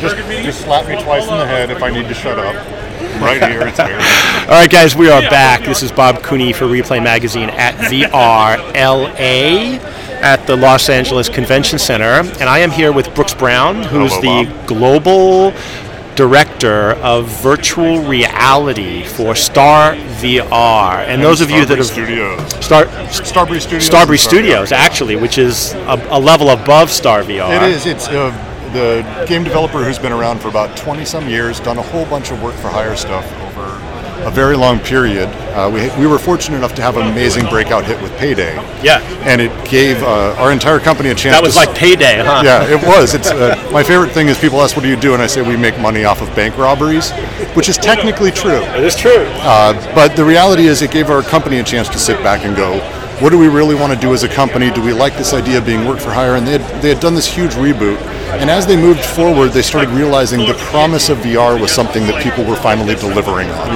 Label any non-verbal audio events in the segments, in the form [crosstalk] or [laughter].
Just, just slap me twice in the head if I need to shut up. [laughs] Right here, it's there. All right, guys, we are back. This is Bob Cooney for Replay Magazine at VRLA at the Los Angeles Convention Center, and I am here with Brooks Brown, who's Hello, the global director of virtual reality for Star VR. And those of you that have Studios. Star Starbreeze Studios. Starbreeze and Star Studios, VR. actually, which is a, a level above Star VR. It is. It's uh, the game developer who's been around for about 20 some years, done a whole bunch of work for hire stuff over a very long period. Uh, we, we were fortunate enough to have an amazing breakout hit with Payday. Yeah. And it gave uh, our entire company a chance That was like payday, huh? yeah, it was. It's uh, my favorite thing is people ask, "What do you do?" and I say, "We make money off of bank robberies," which is technically true. It is true. Uh, but the reality is, it gave our company a chance to sit back and go, "What do we really want to do as a company? Do we like this idea of being work for hire?" And they had, they had done this huge reboot. And as they moved forward, they started realizing the promise of VR was something that people were finally delivering on.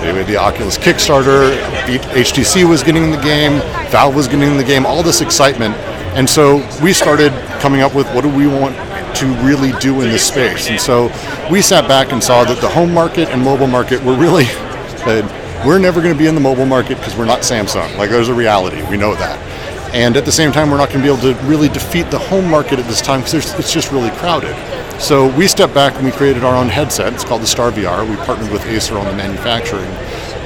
They had the Oculus Kickstarter, HTC was getting in the game, Valve was getting in the game, all this excitement. And so we started coming up with what do we want to really do in this space. And so we sat back and saw that the home market and mobile market were really, [laughs] uh, we're never going to be in the mobile market because we're not Samsung. Like there's a reality, we know that. And at the same time, we're not going to be able to really defeat the home market at this time because it's just really crowded. So we stepped back and we created our own headset. It's called the Star VR. We partnered with Acer on the manufacturing.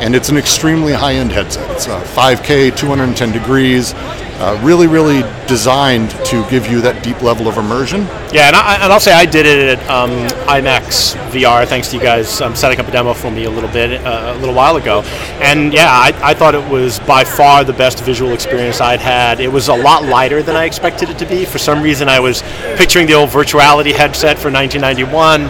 And it's an extremely high end headset. It's uh, 5K, 210 degrees, uh, really, really designed to give you that deep level of immersion. Yeah, and, I, and I'll say I did it at um, IMAX VR, thanks to you guys um, setting up a demo for me a little bit, uh, a little while ago. And yeah, I, I thought it was by far the best visual experience I'd had. It was a lot lighter than I expected it to be. For some reason, I was picturing the old virtuality headset for 1991.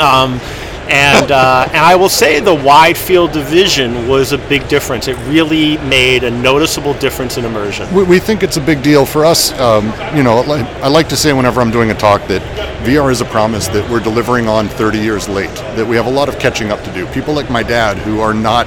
Um, and uh, and I will say the wide field division was a big difference. It really made a noticeable difference in immersion. We, we think it's a big deal for us. Um, you know, I like to say whenever I'm doing a talk that VR is a promise that we're delivering on 30 years late. That we have a lot of catching up to do. People like my dad who are not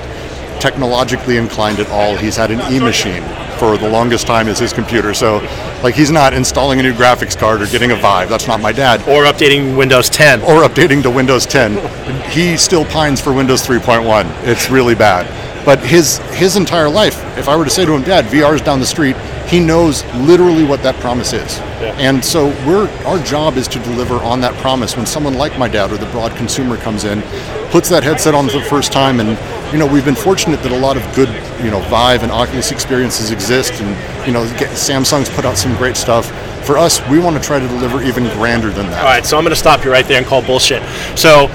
technologically inclined at all. He's had an e-machine for the longest time is his computer. So, like, he's not installing a new graphics card or getting a Vive. That's not my dad. Or updating Windows 10. Or updating to Windows 10. He still pines for Windows 3.1. It's really bad. But his his entire life, if I were to say to him, Dad, VR is down the street, he knows literally what that promise is. And so we're our job is to deliver on that promise when someone like my dad or the broad consumer comes in, puts that headset on for the first time and you know, we've been fortunate that a lot of good, you know, Vive and Oculus experiences exist and you know, get- Samsung's put out some great stuff. For us, we want to try to deliver even grander than that. All right, so I'm going to stop you right there and call bullshit. So,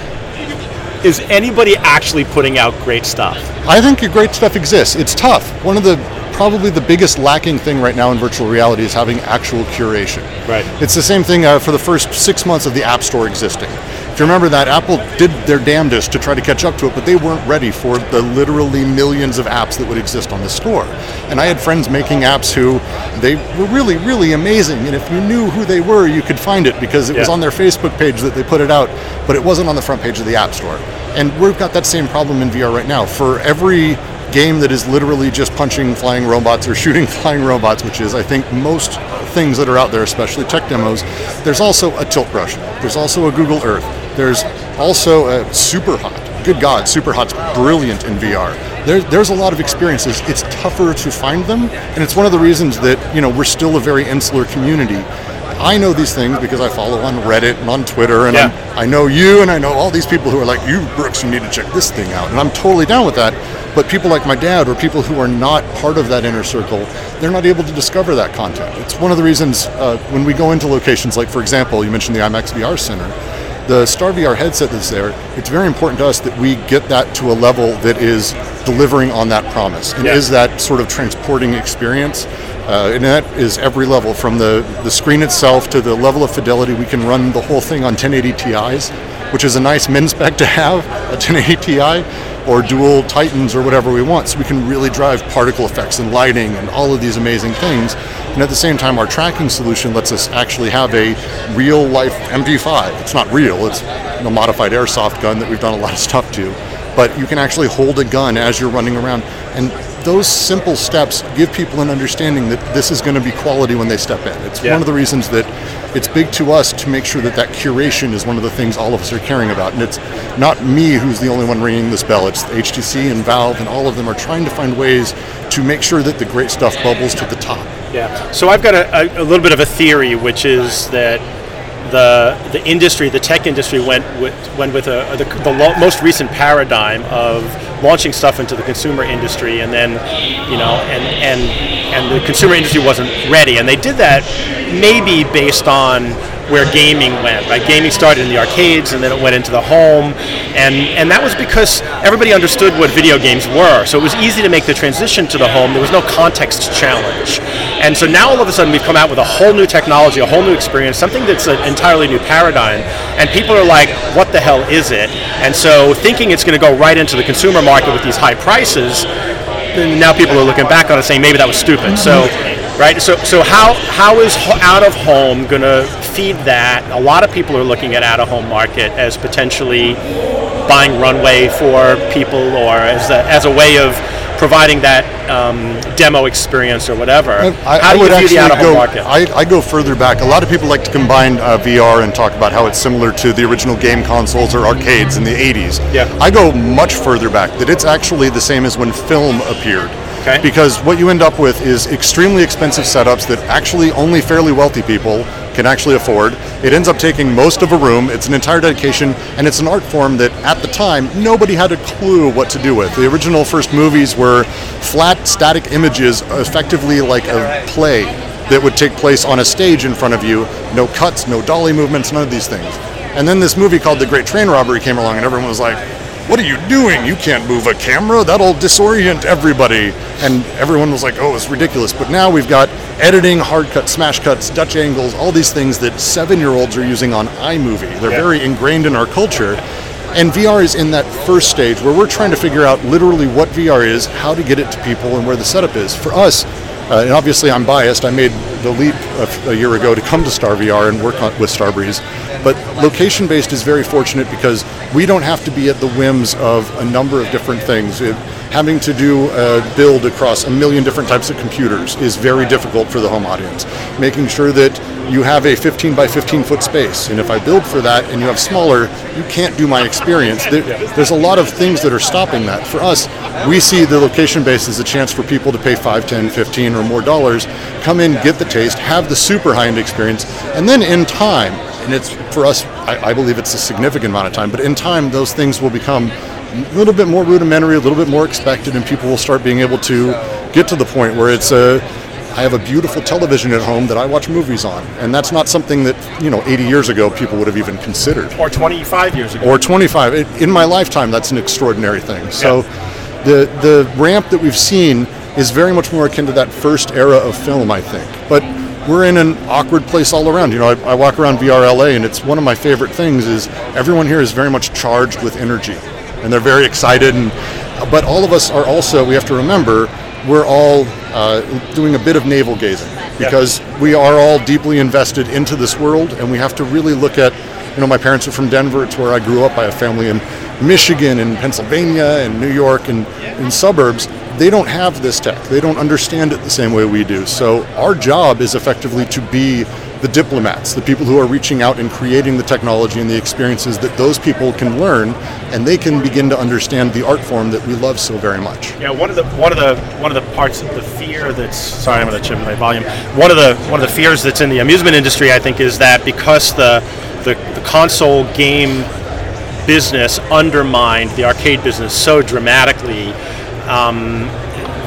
is anybody actually putting out great stuff? I think great stuff exists. It's tough. One of the probably the biggest lacking thing right now in virtual reality is having actual curation. Right. It's the same thing uh, for the first six months of the App Store existing. If you remember that, Apple did their damnedest to try to catch up to it, but they weren't ready for the literally millions of apps that would exist on the store. And I had friends making apps who they were really, really amazing. And if you knew who they were, you could find it because it was on their Facebook page that they put it out, but it wasn't on the front page of the App Store. And we've got that same problem in VR right now. For every game that is literally just punching flying robots or [laughs] shooting flying robots, which is, I think, most things that are out there, especially tech demos, there's also a tilt brush. There's also a Google Earth. There's also a Super Hot. Good God, Super Hot's brilliant in VR. There, there's a lot of experiences. It's tougher to find them, and it's one of the reasons that you know we're still a very insular community. I know these things because I follow on Reddit and on Twitter, and Yeah. I know you, and I know all these people who are like, "You, Brooks, you need to check this thing out," and I'm totally down with that. But people like my dad, or people who are not part of that inner circle, they're not able to discover that content. It's one of the reasons uh, when we go into locations, like for example, you mentioned the IMAX VR Center, the Star VR headset that's there. It's very important to us that we get that to a level that is delivering on that promise, and Yeah. is that sort of transporting experience. Uh, and that is every level from the, the screen itself to the level of fidelity. We can run the whole thing on 1080 Ti's, which is a nice min spec to have, a 1080 Ti, or dual Titans or whatever we want. So we can really drive particle effects and lighting and all of these amazing things. And at the same time, our tracking solution lets us actually have a real life MP5. It's not real, it's a modified airsoft gun that we've done a lot of stuff to. But you can actually hold a gun as you're running around. And those simple steps give people an understanding that this is going to be quality when they step in. It's Yeah. one of the reasons that it's big to us to make sure that that curation is one of the things all of us are caring about. And it's not me who's the only one ringing this bell. It's HTC and Valve and all of them are trying to find ways to make sure that the great stuff bubbles to the top. Yeah. So I've got a, a, a little bit of a theory, which is that the the industry, the tech industry, went with went with a, the, the lo- most recent paradigm of launching stuff into the consumer industry, and then you know, and and and the consumer industry wasn't ready, and they did that maybe based on where gaming went. Right, gaming started in the arcades and then it went into the home, and and that was because everybody understood what video games were. So it was easy to make the transition to the home. There was no context challenge, and so now all of a sudden we've come out with a whole new technology, a whole new experience, something that's an entirely new paradigm, and people are like, what the hell is it? And so thinking it's going to go right into the consumer market with these high prices. Now people are looking back on it saying maybe that was stupid. So right? So, so how, how is out of home going to feed that? A lot of people are looking at out of home market as potentially buying runway for people or as a, as a way of providing that um, demo experience or whatever. I, how I do would you view actually the out of home go. market? I, I go further back. A lot of people like to combine uh, VR and talk about how it's similar to the original game consoles or arcades in the 80s. Yeah. I go much further back. That it's actually the same as when film appeared. Okay. Because what you end up with is extremely expensive setups that actually only fairly wealthy people can actually afford. It ends up taking most of a room. It's an entire dedication, and it's an art form that at the time nobody had a clue what to do with. The original first movies were flat, static images, effectively like a play that would take place on a stage in front of you. No cuts, no dolly movements, none of these things. And then this movie called The Great Train Robbery came along, and everyone was like, what are you doing? You can't move a camera. That'll disorient everybody. And everyone was like, oh, it's ridiculous. But now we've got editing, hard cut, smash cuts, Dutch angles, all these things that seven year olds are using on iMovie. They're Yeah. very ingrained in our culture. And VR is in that first stage where we're trying to figure out literally what VR is, how to get it to people, and where the setup is. For us, uh, and obviously I'm biased, I made the leap a year ago to come to Star VR and work on, with Starbreeze. But location based is very fortunate because we don't have to be at the whims of a number of different things. It- having to do a build across a million different types of computers is very difficult for the home audience. Making sure that you have a 15 by 15 foot space, and if I build for that and you have smaller, you can't do my experience. There, there's a lot of things that are stopping that. For us, we see the location base as a chance for people to pay 5, 10, 15 or more dollars, come in, get the taste, have the super high end experience, and then in time, and it's for us, I, I believe it's a significant amount of time, but in time, those things will become a little bit more rudimentary, a little bit more expected, and people will start being able to get to the point where it's a. I have a beautiful television at home that I watch movies on, and that's not something that you know 80 years ago people would have even considered, or 25 years ago. or 25. It, in my lifetime, that's an extraordinary thing. So, the the ramp that we've seen is very much more akin to that first era of film, I think. But we're in an awkward place all around. You know, I, I walk around VR LA, and it's one of my favorite things is everyone here is very much charged with energy, and they're very excited. And but all of us are also we have to remember we're all uh, doing a bit of navel gazing because we are all deeply invested into this world, and we have to really look at. You know, my parents are from Denver. It's where I grew up. I have family in Michigan and Pennsylvania and New York and in suburbs. They don't have this tech. They don't understand it the same way we do. So our job is effectively to be the diplomats, the people who are reaching out and creating the technology and the experiences that those people can learn, and they can begin to understand the art form that we love so very much. Yeah, one of the one of the one of the parts of the fear that's sorry, I'm going to chip my volume. One of the one of the fears that's in the amusement industry, I think, is that because the the, the console game business undermined the arcade business so dramatically. Um,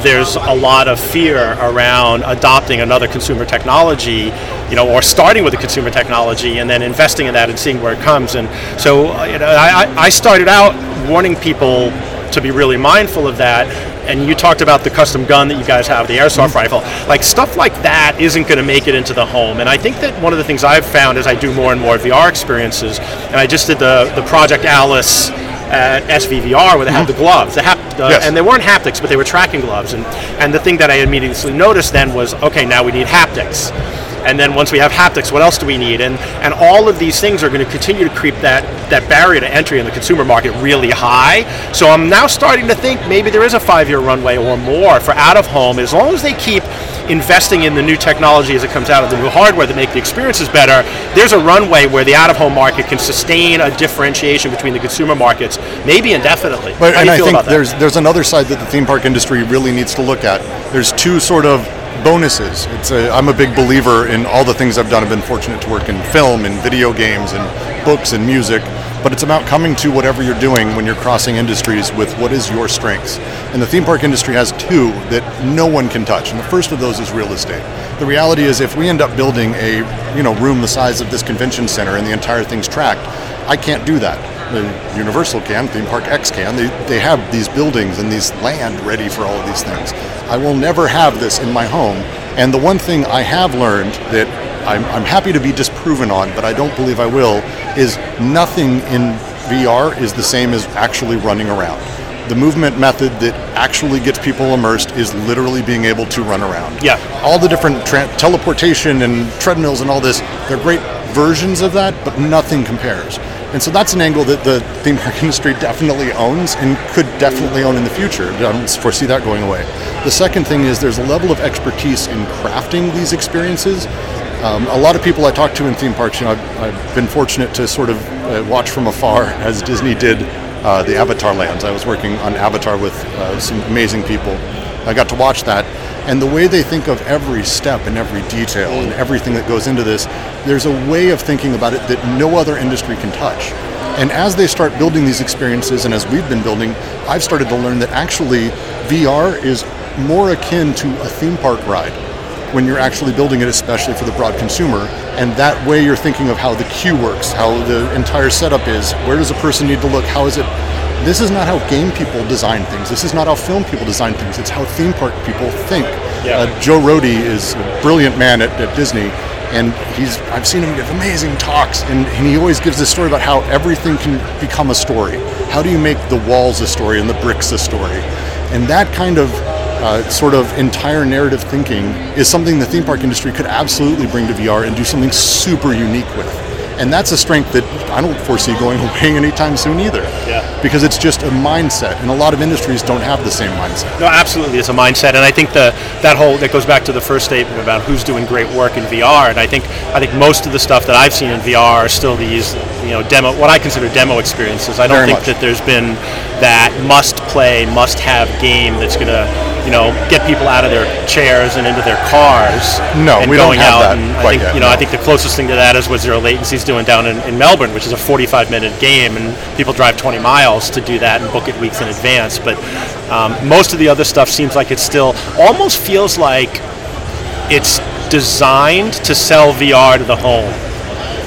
there's a lot of fear around adopting another consumer technology, you know, or starting with a consumer technology and then investing in that and seeing where it comes. And so, you know, I- I started out warning people to be really mindful of that. And you talked about the custom gun that you guys have, the airsoft mm-hmm. rifle. Like stuff like that isn't going to make it into the home. And I think that one of the things I've found as I do more and more VR experiences, and I just did the the Project Alice at SVVR where they had mm-hmm. the gloves, the hap- the, uh, Yes. and they weren't haptics, but they were tracking gloves. And and the thing that I immediately noticed then was, okay, now we need haptics. And then once we have haptics, what else do we need? And and all of these things are going to continue to creep that that barrier to entry in the consumer market really high. So I'm now starting to think maybe there is a five-year runway or more for out of home, as long as they keep investing in the new technology as it comes out of the new hardware that make the experiences better, there's a runway where the out-of-home market can sustain a differentiation between the consumer markets, maybe indefinitely. But, How and I feel think there's there's another side that the theme park industry really needs to look at. There's two sort of bonuses. It's a, I'm a big believer in all the things I've done. I've been fortunate to work in film and video games and books and music. But it's about coming to whatever you're doing when you're crossing industries with what is your strengths. And the theme park industry has two that no one can touch. And the first of those is real estate. The reality is if we end up building a you know room the size of this convention center and the entire thing's tracked, I can't do that. The Universal can, Theme Park X can. They, they have these buildings and these land ready for all of these things. I will never have this in my home. And the one thing I have learned that I'm, I'm happy to be disproven on, but I don't believe I will, is nothing in VR is the same as actually running around. The movement method that actually gets people immersed is literally being able to run around. Yeah. All the different tra- teleportation and treadmills and all this, they're great versions of that, but nothing compares. And so that's an angle that the theme park [laughs] industry definitely owns and could definitely own in the future. I don't foresee that going away. The second thing is there's a level of expertise in crafting these experiences. Um, a lot of people I talk to in theme parks, you know, I've, I've been fortunate to sort of uh, watch from afar [laughs] as Disney did uh, the Avatar lands. I was working on Avatar with uh, some amazing people. I got to watch that, and the way they think of every step and every detail and mm. everything that goes into this, there's a way of thinking about it that no other industry can touch. And as they start building these experiences, and as we've been building, I've started to learn that actually VR is more akin to a theme park ride when you're actually building it, especially for the broad consumer. And that way you're thinking of how the queue works, how the entire setup is, where does a person need to look, how is it. This is not how game people design things. This is not how film people design things. It's how theme park people think. Yeah. Uh, Joe Rohde is a brilliant man at, at Disney, and he's I've seen him give amazing talks, and, and he always gives this story about how everything can become a story. How do you make the walls a story and the bricks a story? And that kind of uh, sort of entire narrative thinking is something the theme park industry could absolutely bring to VR and do something super unique with. And that's a strength that I don't foresee going [laughs] away anytime soon either. Yeah. Because it's just a mindset, and a lot of industries don't have the same mindset. No, absolutely, it's a mindset, and I think the that whole that goes back to the first statement about who's doing great work in VR, and I think I think most of the stuff that I've seen in VR are still these you know demo what I consider demo experiences. I don't Very think much. that there's been that must play, must have game that's gonna you know get people out of their chairs and into their cars. No, and we don't have out. that and I think yet, you know I think the closest thing to that is what Zero Latency's doing down in, in Melbourne, which is a 45 minute game, and people drive 20 miles to do that and book it weeks in advance. But um, most of the other stuff seems like it's still almost feels like it's designed to sell VR to the home.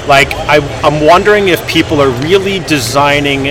Like I, I'm wondering if people are really designing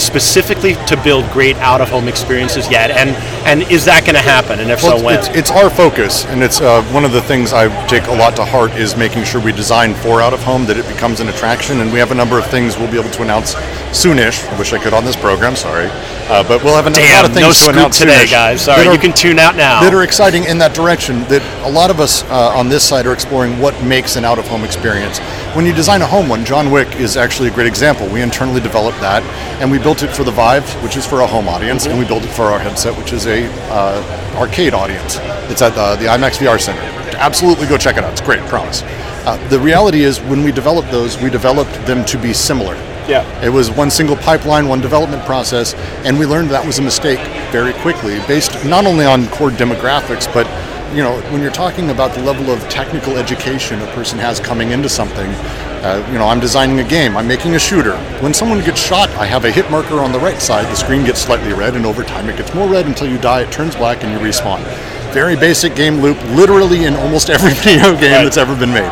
specifically to build great out-of-home experiences yet, and and is that going to happen? And if Well, so, when? it's, it's our focus, and it's uh, one of the things I take a lot to heart is making sure we design for out of home that it becomes an attraction. And we have a number of things we'll be able to announce soonish. I wish I could on this program, sorry, uh, but we'll have a, Damn, lot of things no to announce today, soonish guys. Sorry, are- you can tune out now. that are exciting in that direction. That a lot of us uh, on this side are exploring what makes an out-of-home experience. When you design a home one, John Wick is actually a great example. We internally developed that, and we built it for the Vive, which is for a home audience, and we built it for our headset, which is a uh, arcade audience. It's at uh, the IMAX VR Center. Absolutely, go check it out. It's great, promise. Uh, the reality is, when we developed those, we developed them to be similar. Yeah. It was one single pipeline, one development process, and we learned that was a mistake very quickly, based not only on core demographics, but you know, when you're talking about the level of technical education a person has coming into something, uh, you know, I'm designing a game, I'm making a shooter. When someone gets shot, I have a hit marker on the right side. The screen gets slightly red, and over time it gets more red until you die. It turns black, and you respawn. Very basic game loop, literally in almost [laughs] every video game Right. that's ever been made.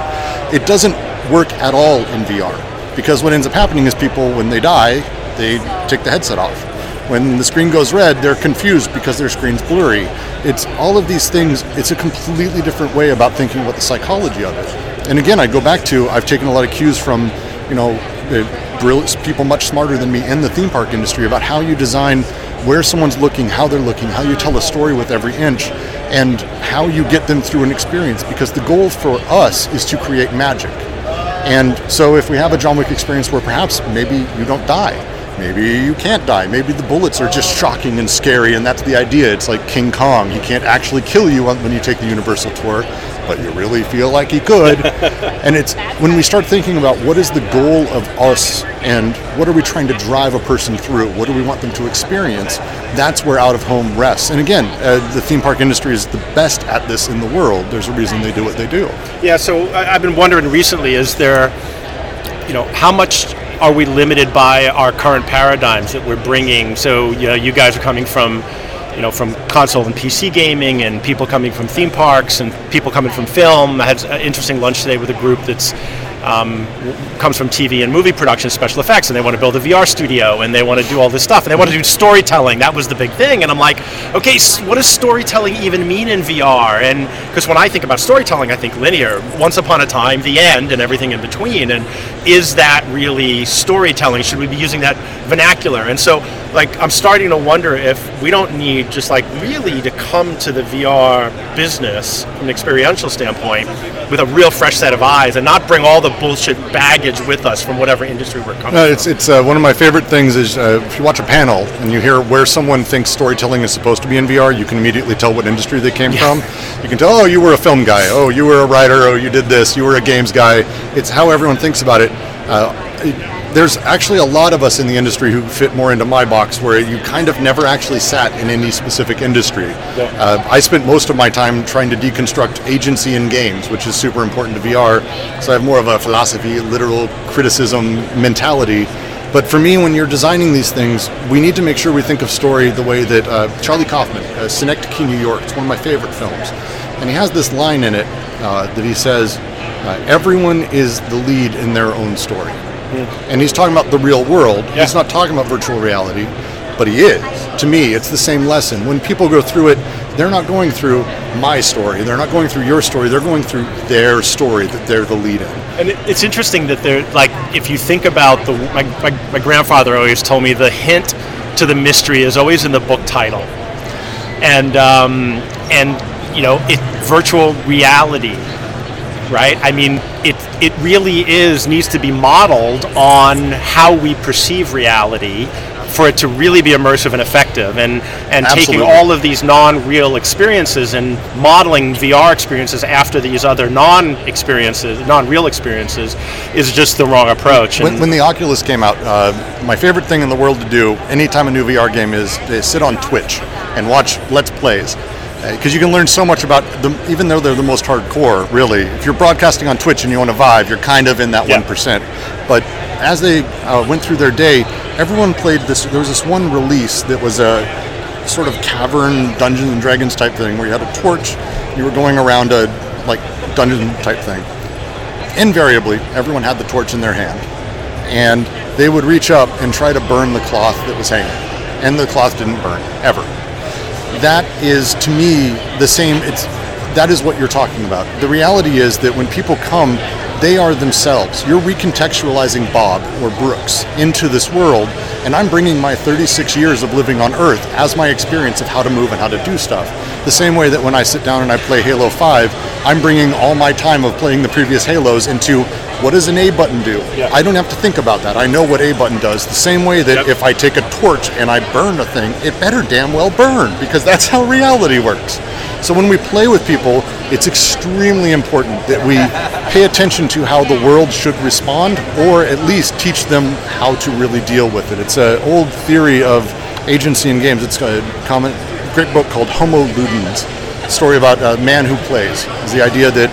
It doesn't work at all in VR because what ends up happening is people, when they die, they take the headset off. When the screen goes red, they're confused because their screen's blurry. It's all of these things, it's a completely different way about thinking about the psychology of it. And again, I go back to I've taken a lot of cues from, you know, brilliant people much smarter than me in the theme park industry about how you design where someone's looking, how they're looking, how you tell a story with every inch, and how you get them through an experience. Because the goal for us is to create magic. And so if we have a John Wick experience where perhaps maybe you don't die, Maybe you can't die. Maybe the bullets are just shocking and scary, and that's the idea. It's like King Kong. He can't actually kill you when you take the Universal tour, but you really feel like he could. [laughs] and it's when we start thinking about what is the goal of us and what are we trying to drive a person through? What do we want them to experience? That's where out of home rests. And again, uh, the theme park industry is the best at this in the world. There's a reason they do what they do. Yeah, so I've been wondering recently is there, you know, how much are we limited by our current paradigms that we're bringing? So, you know, you guys are coming from, you know, from console and PC gaming, and people coming from theme parks, and people coming from film. I had an interesting lunch today with a group that's um, comes from TV and movie production, special effects, and they want to build a VR studio, and they want to do all this stuff, and they want to do storytelling. That was the big thing, and I'm like, okay, what does storytelling even mean in VR? And because when I think about storytelling, I think linear, once upon a time, the end, and everything in between. And is that really storytelling? Should we be using that vernacular? And so, like, I'm starting to wonder if we don't need just like really to come to the VR business from an experiential standpoint with a real fresh set of eyes, and not bring all the bullshit baggage with us from whatever industry we're coming No, from. it's it's uh, one of my favorite things is uh, if you watch a panel and you hear where someone thinks storytelling is supposed to be in VR, you can immediately tell what industry they came from. You can tell, oh, you were a film guy, oh, you were a writer, oh, you did this, you were a games guy. It's how everyone thinks about it. Uh, it- there's actually a lot of us in the industry who fit more into my box, where you kind of never actually sat in any specific industry. Uh, I spent most of my time trying to deconstruct agency in games, which is super important to VR. So I have more of a philosophy, literal criticism mentality. But for me, when you're designing these things, we need to make sure we think of story the way that uh, Charlie Kaufman, uh, Synecdoche, New York, it's one of my favorite films. And he has this line in it uh, that he says, uh, Everyone is the lead in their own story. And he's talking about the real world. He's not talking about virtual reality, but he is. To me, it's the same lesson. When people go through it, they're not going through my story. They're not going through your story. They're going through their story that they're the lead in. And it's interesting that they're like, if you think about the, my, my, my grandfather always told me the hint to the mystery is always in the book title, and um, and you know, it virtual reality, right? I mean, it it really is needs to be modeled on how we perceive reality for it to really be immersive and effective. And and taking all of these non-real experiences and modeling VR experiences after these other non-experiences non-real experiences is just the wrong approach. When, when the Oculus came out, uh, my favorite thing in the world to do anytime a new VR game is to sit on Twitch and watch Let's Plays. Because you can learn so much about them, even though they're the most hardcore, really. If you're broadcasting on Twitch and you want to vibe, you're kind of in that Yeah. 1%. But as they uh, went through their day, everyone played this. There was this one release that was a sort of cavern Dungeons and Dragons type thing where you had a torch, you were going around a like dungeon type thing invariably everyone had the torch in their hand and they would reach up and try to burn the cloth that was hanging and the cloth didn't burn ever that is to me the same it's that is what you're talking about. The reality is that when people come they are themselves. You're recontextualizing bob or brooks into this world and i'm bringing my 36 years of living on earth as my experience of how to move and how to do stuff the same way that when i sit down and i play halo 5 i'm bringing all my time of playing the previous halos into what does an a button do Yeah. i don't have to think about that i know what a button does the same way that Yep. if I take a torch and I burn a thing, it better damn well burn because that's how reality works. So when we play with people, it's extremely important that we pay attention to how the world should respond or at least teach them how to really deal with it. It's an old theory of agency in games. It's uh, a common, great book called Homo Ludens, a story about a man who plays. It's the idea that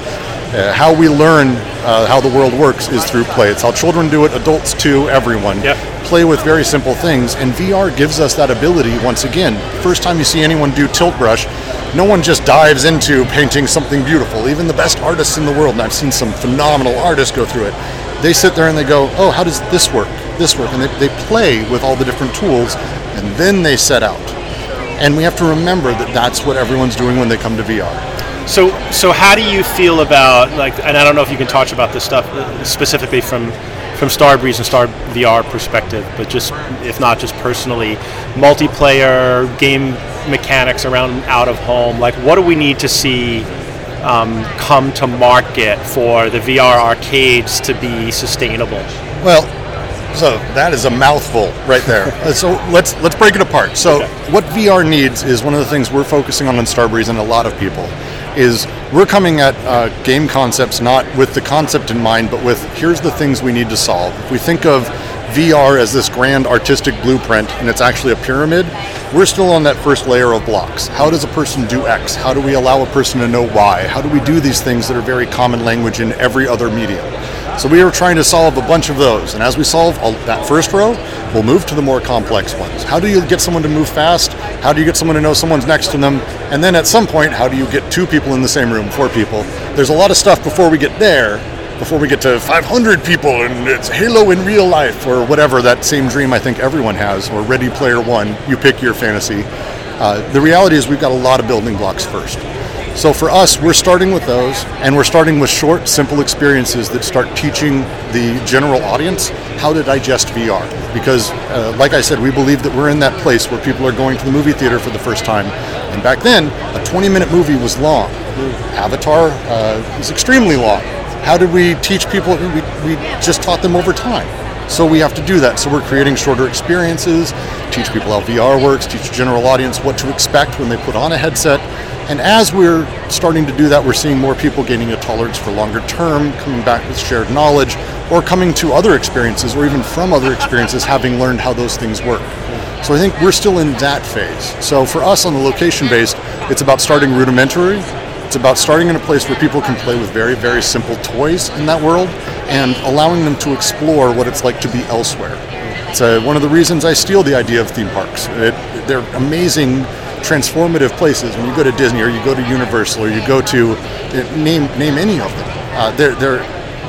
uh, how we learn uh, how the world works is through play. It's how children do it, adults too, everyone. Yep. Play with very simple things, and VR gives us that ability once again. First time you see anyone do tilt brush, no one just dives into painting something beautiful. Even the best artists in the world, and I've seen some phenomenal artists go through it, they sit there and they go, oh, how does this work? This work? And they, they play with all the different tools, and then they set out. And we have to remember that that's what everyone's doing when they come to VR. So, so how do you feel about like? And I don't know if you can talk about this stuff uh, specifically from from Starbreeze and Star VR perspective, but just if not just personally, multiplayer game mechanics around out of home. Like, what do we need to see um, come to market for the VR arcades to be sustainable? Well, So that is a mouthful right there. [laughs] So let's let's break it apart. So Okay. what VR needs is one of the things we're focusing on in Starbreeze and a lot of people is we're coming at uh, game concepts not with the concept in mind, but with here's the things we need to solve. If we think of VR as this grand artistic blueprint and it's actually a pyramid, we're still on that first layer of blocks. How does a person do X? How do we allow a person to know Y? How do we do these things that are very common language in every other medium? So we are trying to solve a bunch of those, and as we solve all, that first row, we'll move to the more complex ones. How do you get someone to move fast? How do you get someone to know someone's next to them? And then at some point, how do you get two people in the same room, four people? There's a lot of stuff before we get there, before we get to 500 people, and it's Halo in real life, or whatever that same dream I think everyone has, or Ready Player One. You pick your fantasy. Uh, the reality is we've got a lot of building blocks first. So for us, we're starting with those, and we're starting with short, simple experiences that start teaching the general audience how to digest VR. Because, uh, like I said, we believe that we're in that place where people are going to the movie theater for the first time. And back then, a 20-minute movie was long. Avatar uh, is extremely long. How did we teach people? We, we just taught them over time. So we have to do that. So we're creating shorter experiences, teach people how VR works, teach the general audience what to expect when they put on a headset. And as we're starting to do that, we're seeing more people gaining a tolerance for longer term, coming back with shared knowledge, or coming to other experiences, or even from other experiences, [laughs] having learned how those things work. So I think we're still in that phase. So for us on the location based, it's about starting rudimentary. It's about starting in a place where people can play with very, very simple toys in that world and allowing them to explore what it's like to be elsewhere. It's uh, one of the reasons I steal the idea of theme parks. It, they're amazing, transformative places. When you go to Disney or you go to Universal or you go to uh, name name any of them, uh, they're, they're,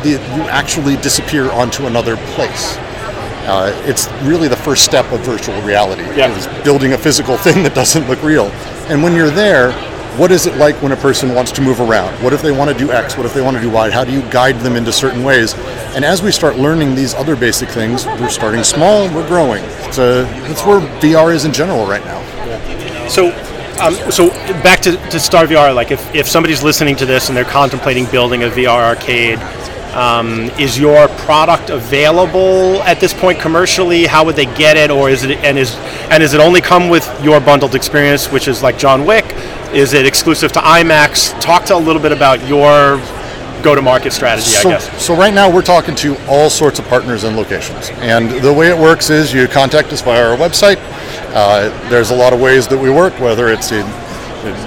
the, you actually disappear onto another place. Uh, it's really the first step of virtual reality. Yeah. is building a physical [laughs] thing that doesn't look real. And when you're there, what is it like when a person wants to move around? What if they want to do X? What if they want to do Y? How do you guide them into certain ways? And as we start learning these other basic things, we're starting small, we're growing. It's a, that's where VR is in general right now. So, um, so back to, to Star VR. Like, if, if somebody's listening to this and they're contemplating building a VR arcade, um, is your product available at this point commercially? How would they get it, or is it and is and is it only come with your bundled experience, which is like John Wick? Is it exclusive to IMAX? Talk to a little bit about your go-to-market strategy. so, I guess. so right now we're talking to all sorts of partners and locations. And the way it works is you contact us via our website. Uh, there's a lot of ways that we work, whether it's in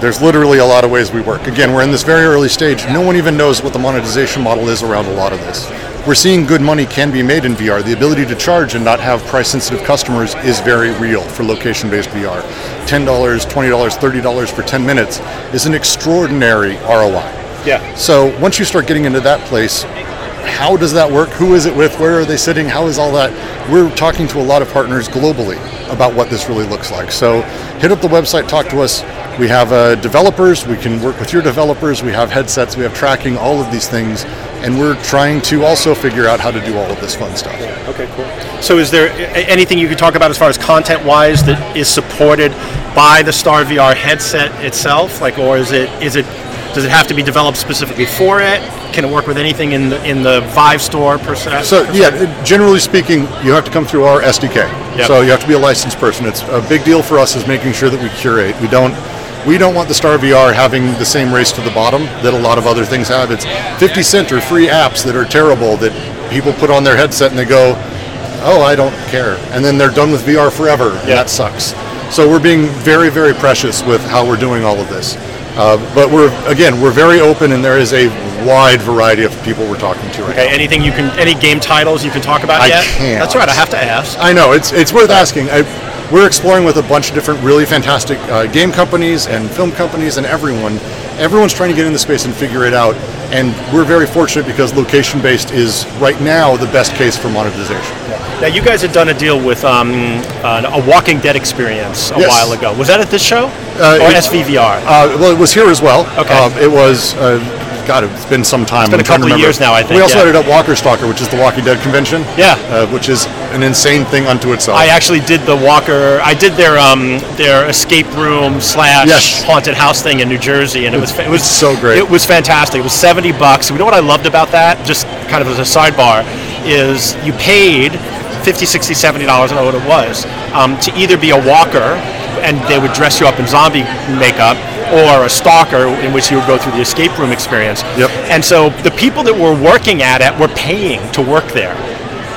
there's literally a lot of ways we work. Again, we're in this very early stage. No one even knows what the monetization model is around a lot of this. We're seeing good money can be made in VR. The ability to charge and not have price sensitive customers is very real for location based VR. $10, $20, $30 for 10 minutes is an extraordinary ROI. Yeah. So once you start getting into that place, how does that work? Who is it with? Where are they sitting? How is all that? We're talking to a lot of partners globally about what this really looks like. So hit up the website, talk to us. We have uh, developers. We can work with your developers. We have headsets. We have tracking, all of these things. And we're trying to also figure out how to do all of this fun stuff. Okay, cool. So, is there anything you could talk about as far as content-wise that is supported by the Star VR headset itself? Like, or is it is it does it have to be developed specifically for it? Can it work with anything in the in the Vive store per se? So per yeah, se? generally speaking, you have to come through our SDK. Yep. So you have to be a licensed person. It's a big deal for us is making sure that we curate. We don't we don't want the Star VR having the same race to the bottom that a lot of other things have. It's 50 cent or free apps that are terrible that people put on their headset and they go, "Oh, I don't care," and then they're done with VR forever. And Yeah. that sucks. So we're being very very precious with how we're doing all of this. Uh, but we're again we're very open and there is a wide variety of people we're talking to right now. okay, anything you can any game titles you can talk about I yet? can't. That's right. I have to ask. I know it's it's worth asking. I, we're exploring with a bunch of different really fantastic uh, game companies and film companies and everyone. Everyone's trying to get in the space and figure it out. And we're very fortunate because location based is right now the best case for monetization. Now, you guys had done a deal with um, uh, a Walking Dead experience a Yes. while ago. Was that at this show Uh, or it- SVVR? Uh, well, it was here as well. Okay. Um, it was. God, it's been some time. been I'm a couple of years now, I think, We also yeah. had it at Walker Stalker, which is the Walking Dead convention. Yeah. Uh, which is an insane thing unto itself. I actually did the Walker. I did their um, their escape room slash Yes. haunted house thing in New Jersey, and it was it was so great. It was fantastic. It was seventy bucks. You know what I loved about that? Just kind of as a sidebar, is you paid 50 60 70 dollars i don't know what it was um, to either be a walker and they would dress you up in zombie makeup or a stalker in which you would go through the escape room experience Yep. and so the people that were working at it were paying to work there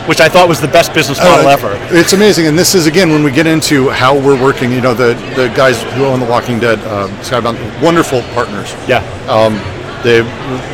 which i thought was the best business model Uh, ever It's amazing, and this is again when we get into how we're working. You know, the the guys who own The Walking Dead, um, Skybound, wonderful partners. yeah They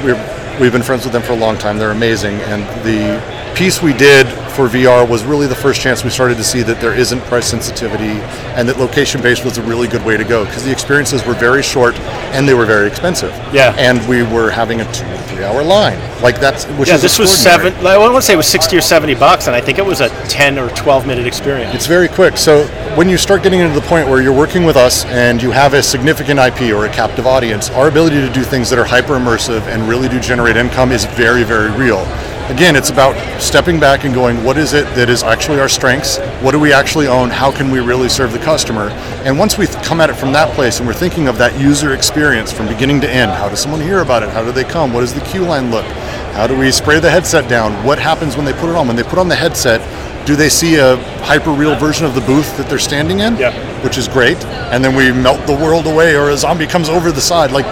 we're, we've been friends with them for a long time. They're amazing, and the piece we did for VR was really the first chance we started to see that there isn't price sensitivity, and that location based was a really good way to go because the experiences were very short and they were very expensive. Yeah. and we were having a two or three hour line. Like that's which yeah is this was seven i want to say it was 60 or 70 bucks and i think it was a 10 or 12 minute experience It's very quick. So when you start getting into the point where you're working with us and you have a significant IP or a captive audience, our ability to do things that are hyper immersive and really do generate income is very, very real. Again, it's about stepping back and going, what is it that is actually our strengths? What do we actually own? How can we really serve the customer? And once we come at it from that place and we're thinking of that user experience from beginning to end, how does someone hear about it? How do they come? What does the queue line look? How do we spray the headset down? What happens when they put it on? When they put on the headset, do they see a hyper real version of the booth that they're standing in? Yeah. Which is great. And then we melt the world away or a zombie comes over the side. Like,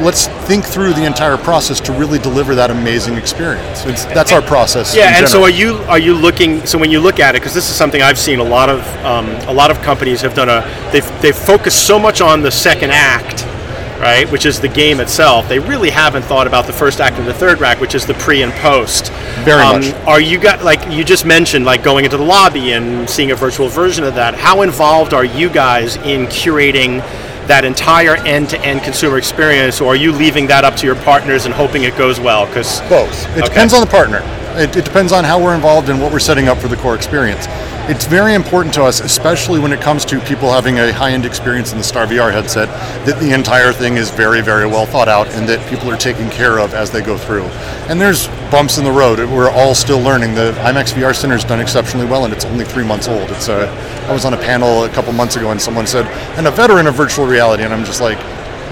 let's think through the entire process to really deliver that amazing experience. It's, that's our process. Yeah, and so are you are you looking? So when you look at it, because this is something I've seen a lot of um, a lot of companies have done a they've they've focused so much on the second act, right, which is the game itself. They really haven't thought about the first act and the third act, which is the pre and post. Very Um, much. Are you got like you just mentioned like going into the lobby and seeing a virtual version of that? How involved are you guys in curating? That entire end-to-end consumer experience, or are you leaving that up to your partners and hoping it goes well? Because Both. It Okay. depends on the partner. It, it depends on how we're involved and what we're setting up for the core experience. It's very important to us, especially when it comes to people having a high-end experience in the Star VR headset, that the entire thing is very, very well thought out and that people are taken care of as they go through. And there's bumps in the road. We're all still learning. The IMAX VR Center has done exceptionally well, and it's only three months old. It's a, I was on a panel a couple months ago, and someone said, "And a veteran of virtual reality," and I'm just like,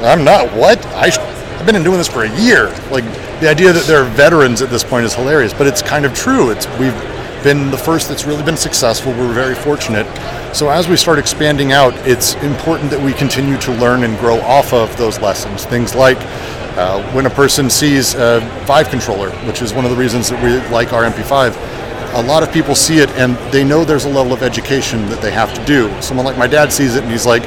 "I'm not. What? I." sh- I've been doing this for a year. Like the idea that they're veterans at this point is hilarious, but it's kind of true. It's we've been the first that's really been successful. We're very fortunate. So as we start expanding out, it's important that we continue to learn and grow off of those lessons. Things like uh, when a person sees a Vive controller, which is one of the reasons that we like our MP5. A lot of people see it and they know there's a level of education that they have to do. Someone like my dad sees it and he's like,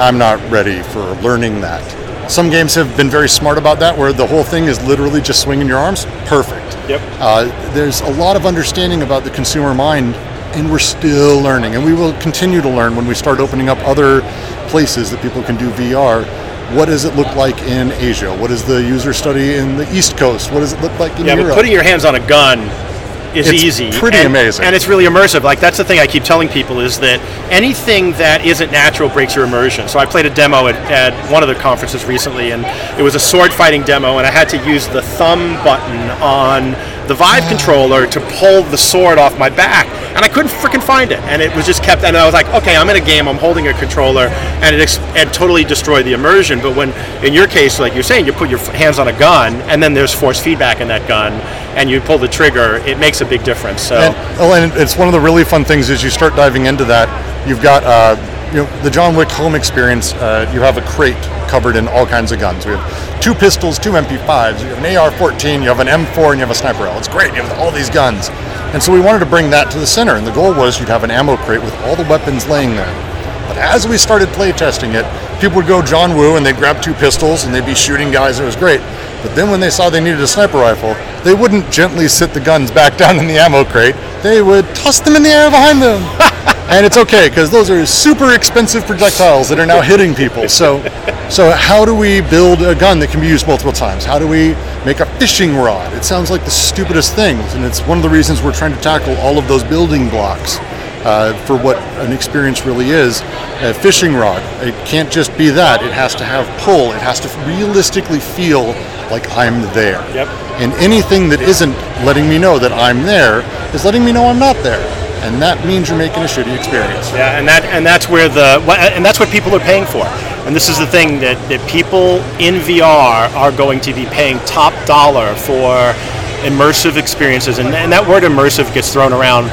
I'm not ready for learning that. Some games have been very smart about that, where the whole thing is literally just swinging your arms. Perfect. Yep. Uh, there's a lot of understanding about the consumer mind, and we're still learning, and we will continue to learn when we start opening up other places that people can do VR. What does it look like in Asia? What is the user study in the East Coast? What does it look like in Yeah, Europe? but putting your hands on a gun is It's easy. pretty and, amazing. And it's really immersive. Like that's the thing I keep telling people is that anything that isn't natural breaks your immersion. So I played a demo at, at one of the conferences recently and it was a sword fighting demo and I had to use the thumb button on the Vive controller to pull the sword off my back. And I couldn't freaking find it. And it was just kept and I was like, okay, I'm in a game, I'm holding a controller and it, ex- it totally destroyed the immersion. But when in your case, like you're saying, you put your hands on a gun and then there's force feedback in that gun and you pull the trigger, it makes a big difference. So And, oh, and it's one of the really fun things is you start diving into that. You've got, uh, you know, the John Wick home experience. Uh, you have a crate covered in all kinds of guns. We have two pistols, two MP5s. You have an AR-14, you have an M4, and you have a sniper rifle. It's great. You have all these guns. And so we wanted to bring that to the center. And the goal was you'd have an ammo crate with all the weapons laying there. But as we started playtesting it, people would go John Woo and they'd grab two pistols and they'd be shooting guys. It was great. But then when they saw they needed a sniper rifle, they wouldn't gently sit the guns back [laughs] down in the ammo crate. They would toss them in the air behind them. [laughs] and it's okay because those are super expensive projectiles that are now hitting people. So, so how do we build a gun that can be used multiple times? How do we make a fishing rod? It sounds like the stupidest things, and it's one of the reasons we're trying to tackle all of those building blocks uh, for what an experience really is. A fishing rod, it can't just be that. It has to have pull. It has to realistically feel like I'm there. Yep. And anything that isn't letting me know that I'm there is letting me know I'm not there. And that means you're making a shitty experience. Yeah, and that and that's where the and that's what people are paying for. And this is the thing that, that people in VR are going to be paying top dollar for immersive experiences. And, and that word immersive gets thrown around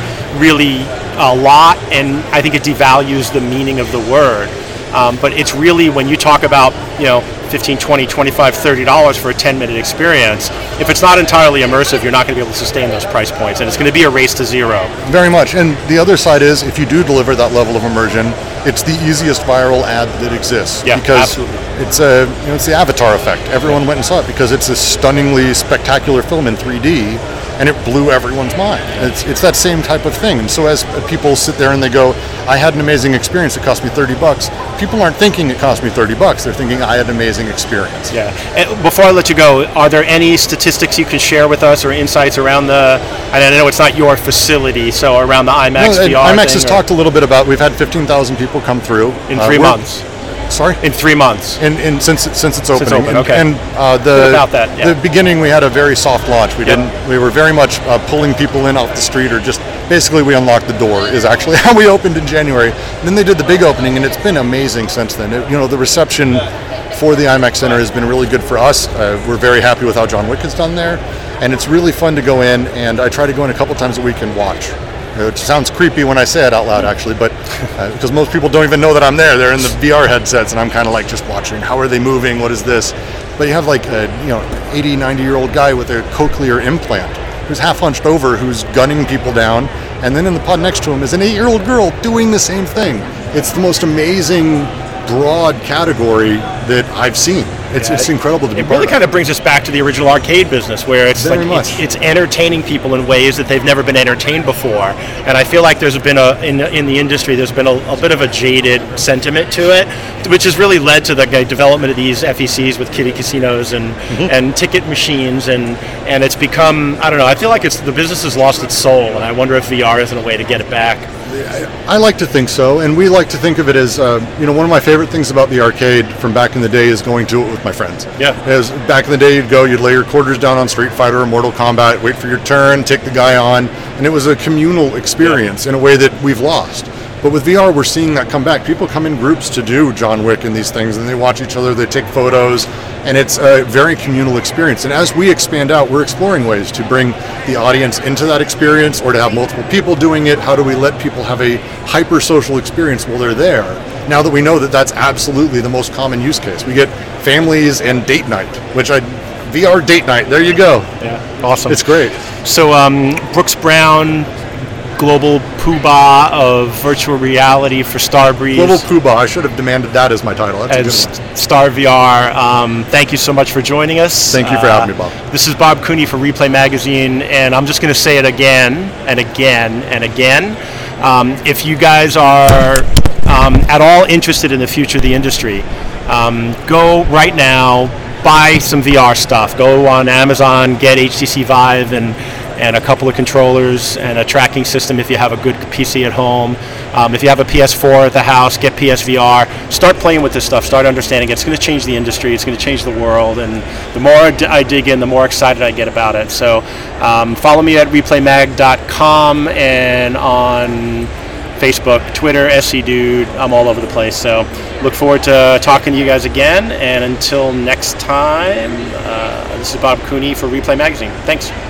really a lot, and I think it devalues the meaning of the word. Um, but it's really when you talk about you know 15 20 25 30 dollars for a 10 minute experience if it's not entirely immersive you're not going to be able to sustain those price points and it's going to be a race to zero Very much. And the other side is, if you do deliver that level of immersion, it's the easiest viral ad that exists. Yeah, because absolutely. it's a you know, it's the Avatar effect. Everyone went and saw it because it's a stunningly spectacular film in 3D, and it blew everyone's mind. It's it's that same type of thing. And so as people sit there and they go, "I had an amazing experience. It cost me 30 bucks." People aren't thinking it cost me 30 bucks. They're thinking I had an amazing experience. Yeah. And before I let you go, are there any statistics you can share with us or insights around the? And I know it's not your facility, so around the IMAX No, VR. IMAX thing, has or- talked a little bit about. We've had 15,000 people come through in Uh, three months. Sorry. In three months. In, in since since it's opening. open, and, okay. And uh, the about that, yeah. the beginning we had a very soft launch. We Yep. didn't. We were very much uh, pulling people in off the street, or just basically we unlocked the door. Is actually [laughs] how we opened in January. And then they did the big opening, and it's been amazing since then. It- you know, the reception for the IMAX Center has been really good for us. Uh, we're very happy with how John Wick has done there, and it's really fun to go in. And I try to go in a couple times a week and watch. It sounds creepy when I say it out loud, actually, but uh, because most people don't even know that I'm there. They're in the VR headsets, and I'm kind of like just watching. How are they moving? What is this? But you have like a you know 80, 90 year old guy with a cochlear implant who's half hunched over, who's gunning people down, and then in the pod next to him is an eight year old girl doing the same thing. It's the most amazing, broad category that I've seen. It's, it's incredible to be It part really of. kind of brings us back to the original arcade business, where it's Very like it's, it's entertaining people in ways that they've never been entertained before. And I feel like there's been a in, in the industry there's been a, a bit of a jaded sentiment to it, which has really led to the development of these FECs with kiddie casinos and Mm-hmm. and ticket machines, and and it's become I don't know. I feel like it's the business has lost its soul, and I wonder if VR isn't a way to get it back. I like to think so, and we like to think of it as, uh, you know, one of my favorite things about the arcade from back in the day is going to it with my friends. Yeah. As back in the day, you'd go, you'd lay your quarters down on Street Fighter or Mortal Kombat, wait for your turn, take the guy on, and it was a communal experience in a way that we've lost. But with VR, we're seeing that come back. People come in groups to do John Wick and these things, and they watch each other, they take photos, and it's a very communal experience. And as we expand out, we're exploring ways to bring the audience into that experience or to have multiple people doing it. How do we let people have a hyper social experience while they're there? Now that we know that that's absolutely the most common use case, we get families and date night, which I VR date night. There you go. Yeah, awesome. It's great. So um, Brooks Brown, global poobah of virtual reality for Starbreeze. Global Poobah. I should have demanded that as my title. That's and good one. S- Star VR. Um, thank you so much for joining us. Thank you for having me, Bob. This is Bob Cooney for Replay Magazine, and I'm just going to say it again and again and again. Um, if you guys are um, at all interested in the future of the industry, um, go right now, buy some VR stuff. Go on Amazon, get HTC Vive and and a couple of controllers and a tracking system if you have a good PC at home. Um, if you have a PS4 at the house, get PSVR. Start playing with this stuff. Start understanding it. It's going to change the industry. It's going to change the world. And the more I dig in, the more excited I get about it. So um, follow me at replaymag.com and on Facebook, Twitter, SC Dude. I'm all over the place. So look forward to talking to you guys again. And until next time, uh, this is Bob Cooney for Replay Magazine. Thanks.